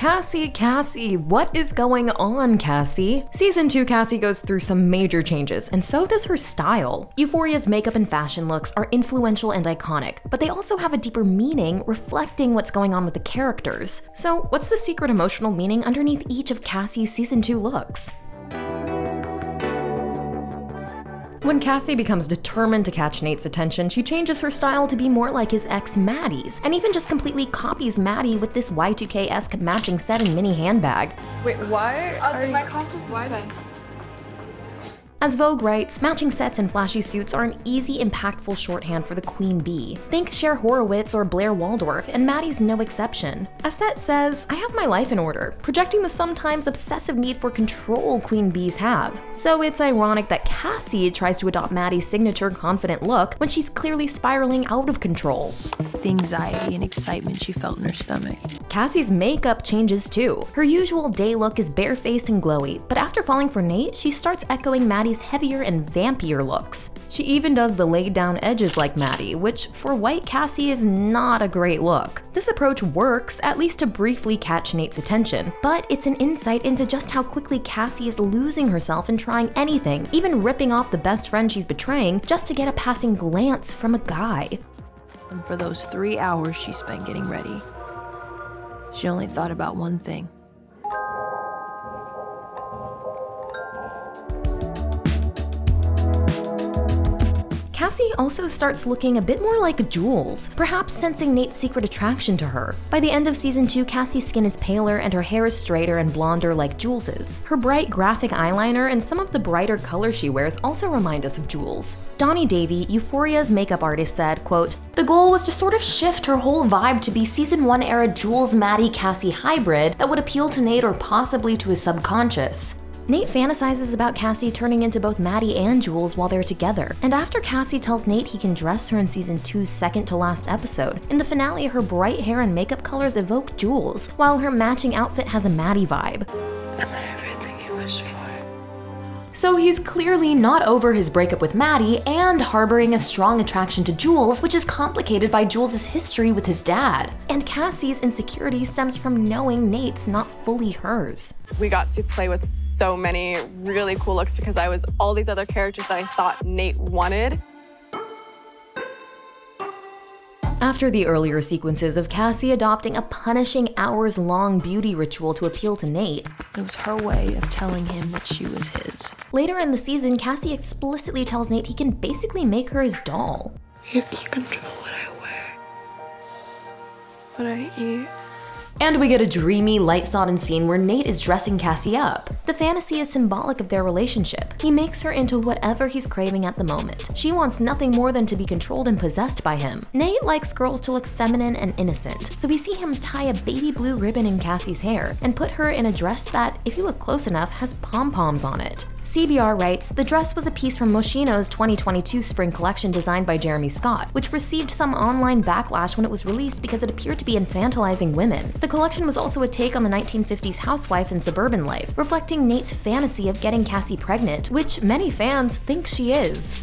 Cassie, Cassie, what is going on, Cassie? Season 2 Cassie goes through some major changes, and so does her style. Euphoria's makeup and fashion looks are influential and iconic, but they also have a deeper meaning reflecting what's going on with the characters. So, what's the secret emotional meaning underneath each of Cassie's Season 2 looks? When Cassie becomes determined to catch Nate's attention, she changes her style to be more like his ex Maddie's, and even just completely copies Maddie with this Y2K esque matching set and mini handbag. Wait, why? Uh, my class is why then? As Vogue writes, matching sets and flashy suits are an easy, impactful shorthand for the queen bee. Think Cher Horowitz or Blair Waldorf, and Maddie's no exception. Aset says, I have my life in order, projecting the sometimes obsessive need for control queen bees have. So it's ironic that Cassie tries to adopt Maddie's signature confident look when she's clearly spiraling out of control. The anxiety and excitement she felt in her stomach. Cassie's makeup changes too. Her usual day look is barefaced and glowy, but after falling for Nate, she starts echoing Maddie's heavier and vampier looks. She even does the laid down edges like Maddie, which for white Cassie is not a great look. This approach works, at least to briefly catch Nate's attention, but it's an insight into just how quickly Cassie is losing herself and trying anything, even ripping off the best friend she's betraying just to get a passing glance from a guy. And for those three hours she spent getting ready, she only thought about one thing. Cassie also starts looking a bit more like Jules, perhaps sensing Nate's secret attraction to her. By the end of season 2, Cassie's skin is paler and her hair is straighter and blonder like Jules's. Her bright graphic eyeliner and some of the brighter colors she wears also remind us of Jules. Donnie Davy, Euphoria's makeup artist, said, quote, The goal was to sort of shift her whole vibe to be season 1 era Jules Maddie Cassie hybrid that would appeal to Nate or possibly to his subconscious. Nate fantasizes about Cassie turning into both Maddie and Jules while they're together. And after Cassie tells Nate he can dress her in season 2's second to last episode, in the finale, her bright hair and makeup colors evoke Jules, while her matching outfit has a Maddie vibe. So he's clearly not over his breakup with Maddie and harboring a strong attraction to Jules, which is complicated by Jules' history with his dad. And Cassie's insecurity stems from knowing Nate's not fully hers. We got to play with so many really cool looks because I was all these other characters that I thought Nate wanted. After the earlier sequences of Cassie adopting a punishing hours long beauty ritual to appeal to Nate, It was her way of telling him that she was his. later in the season, Cassie explicitly tells Nate he can basically make her his doll. You can control what I wear, what I eat. And we get a dreamy, light sodden scene where Nate is dressing Cassie up. The fantasy is symbolic of their relationship. He makes her into whatever he's craving at the moment. She wants nothing more than to be controlled and possessed by him. Nate likes girls to look feminine and innocent, so we see him tie a baby blue ribbon in Cassie's hair and put her in a dress that, if you look close enough, has pom poms on it. CBR writes The dress was a piece from Moschino's 2022 spring collection designed by Jeremy Scott, which received some online backlash when it was released because it appeared to be infantilizing women. The collection was also a take on the 1950s housewife and suburban life, reflecting Nate's fantasy of getting Cassie pregnant, which many fans think she is.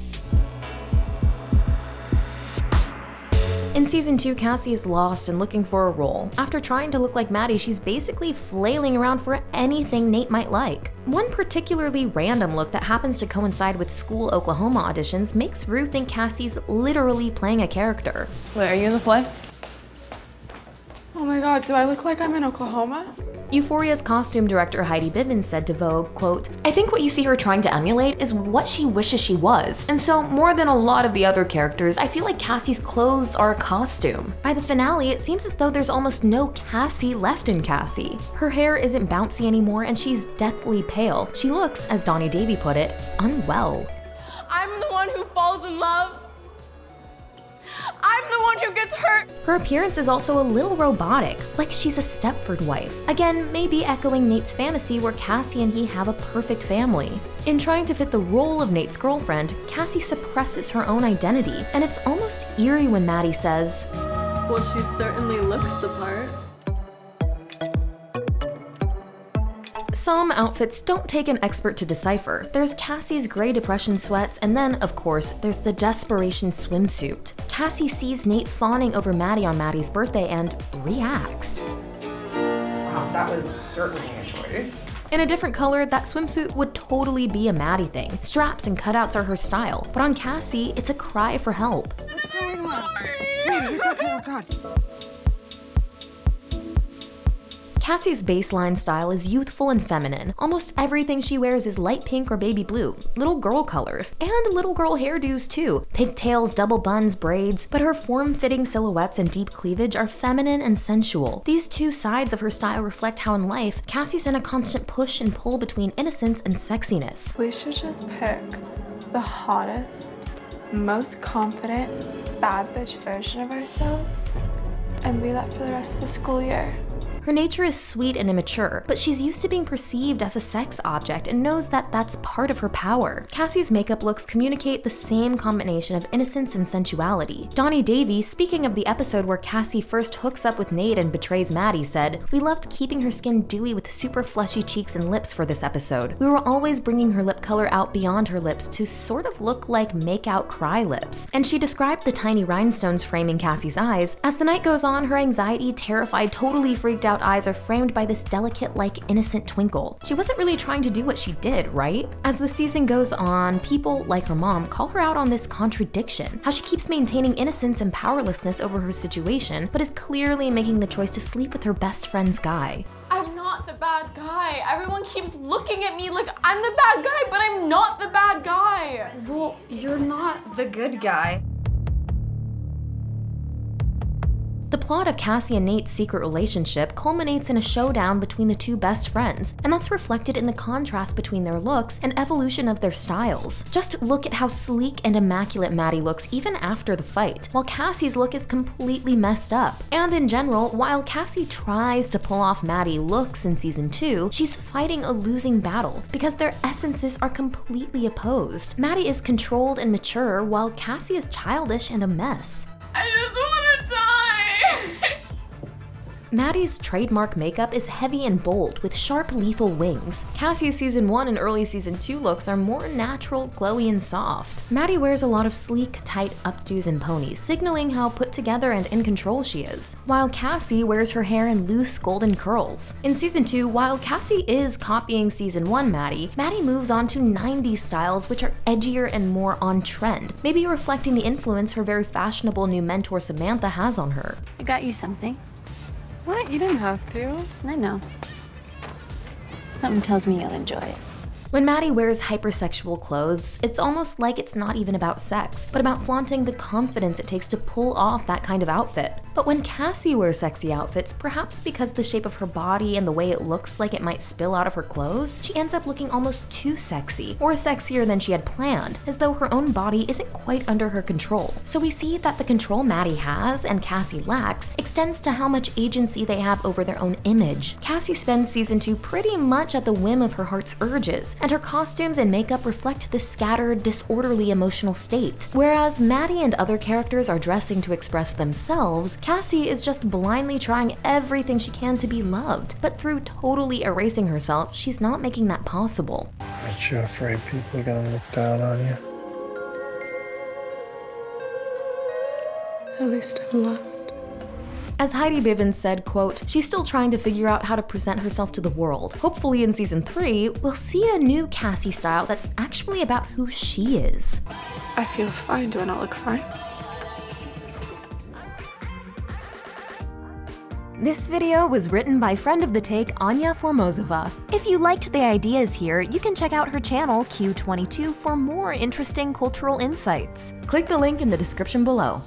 In season 2, Cassie is lost and looking for a role. After trying to look like Maddie, she's basically flailing around for anything Nate might like. One particularly random look that happens to coincide with school Oklahoma auditions makes Rue think Cassie's literally playing a character. Wait, are you in the play? Oh my god, do I look like I'm in Oklahoma? Euphoria's costume director Heidi Bivens said to Vogue, quote, I think what you see her trying to emulate is what she wishes she was. And so, more than a lot of the other characters, I feel like Cassie's clothes are a costume. By the finale, it seems as though there's almost no Cassie left in Cassie. Her hair isn't bouncy anymore and she's deathly pale. She looks, as Donnie Davy put it, unwell. I'm the one who falls in love. I'm the one who gets hurt. Her appearance is also a little robotic, like she's a Stepford wife. Again, maybe echoing Nate's fantasy where Cassie and he have a perfect family. In trying to fit the role of Nate's girlfriend, Cassie suppresses her own identity, and it's almost eerie when Maddie says, Well, she certainly looks the part. Some outfits don't take an expert to decipher. There's Cassie's gray depression sweats, and then, of course, there's the desperation swimsuit. Cassie sees Nate fawning over Maddie on Maddie's birthday and reacts. Wow, that was certainly a choice. In a different color, that swimsuit would totally be a Maddie thing. Straps and cutouts are her style, but on Cassie, it's a cry for help. What's going on? Sweetie, it's okay, oh god. Cassie's baseline style is youthful and feminine. Almost everything she wears is light pink or baby blue, little girl colors, and little girl hairdos too pigtails, double buns, braids. But her form fitting silhouettes and deep cleavage are feminine and sensual. These two sides of her style reflect how in life, Cassie's in a constant push and pull between innocence and sexiness. We should just pick the hottest, most confident, bad bitch version of ourselves and be that for the rest of the school year. Her nature is sweet and immature, but she's used to being perceived as a sex object and knows that that's part of her power. Cassie's makeup looks communicate the same combination of innocence and sensuality. Donnie Davy, speaking of the episode where Cassie first hooks up with Nate and betrays Maddie, said, We loved keeping her skin dewy with super fleshy cheeks and lips for this episode. We were always bringing her lip color out beyond her lips to sort of look like make out cry lips. And she described the tiny rhinestones framing Cassie's eyes. As the night goes on, her anxiety, terrified, totally freaked out eyes are framed by this delicate, like innocent twinkle. She wasn't really trying to do what she did, right? As the season goes on, people, like her mom, call her out on this contradiction how she keeps maintaining innocence and powerlessness over her situation, but is clearly making the choice to sleep with her best friend's guy. I'm not the bad guy. Everyone keeps looking at me like I'm the bad guy, but I'm not the bad guy. Well, you're not the good guy. The plot of Cassie and Nate's secret relationship culminates in a showdown between the two best friends, and that's reflected in the contrast between their looks and evolution of their styles. Just look at how sleek and immaculate Maddie looks even after the fight, while Cassie's look is completely messed up. And in general, while Cassie tries to pull off Maddie looks in season 2, she's fighting a losing battle because their essences are completely opposed. Maddie is controlled and mature, while Cassie is childish and a mess. I just. Maddie's trademark makeup is heavy and bold, with sharp, lethal wings. Cassie's season 1 and early season 2 looks are more natural, glowy, and soft. Maddie wears a lot of sleek, tight updos and ponies, signaling how put together and in control she is, while Cassie wears her hair in loose, golden curls. In season 2, while Cassie is copying season 1 Maddie, Maddie moves on to 90s styles which are edgier and more on trend, maybe reflecting the influence her very fashionable new mentor Samantha has on her. I got you something. What? You didn't have to. I know. Something tells me you'll enjoy it. When Maddie wears hypersexual clothes, it's almost like it's not even about sex, but about flaunting the confidence it takes to pull off that kind of outfit. But when Cassie wears sexy outfits, perhaps because the shape of her body and the way it looks like it might spill out of her clothes, she ends up looking almost too sexy, or sexier than she had planned, as though her own body isn't quite under her control. So we see that the control Maddie has and Cassie lacks extends to how much agency they have over their own image. Cassie spends season 2 pretty much at the whim of her heart's urges, and her costumes and makeup reflect this scattered, disorderly emotional state. Whereas Maddie and other characters are dressing to express themselves, Cassie is just blindly trying everything she can to be loved. But through totally erasing herself, she's not making that possible. Aren't you afraid people are gonna look down on you? At least I'm loved. As Heidi Bivens said, quote, she's still trying to figure out how to present herself to the world. Hopefully in season 3, we'll see a new Cassie style that's actually about who she is. I feel fine. Do I not look fine? This video was written by friend of the take Anya Formozova. If you liked the ideas here, you can check out her channel Q22 for more interesting cultural insights. Click the link in the description below.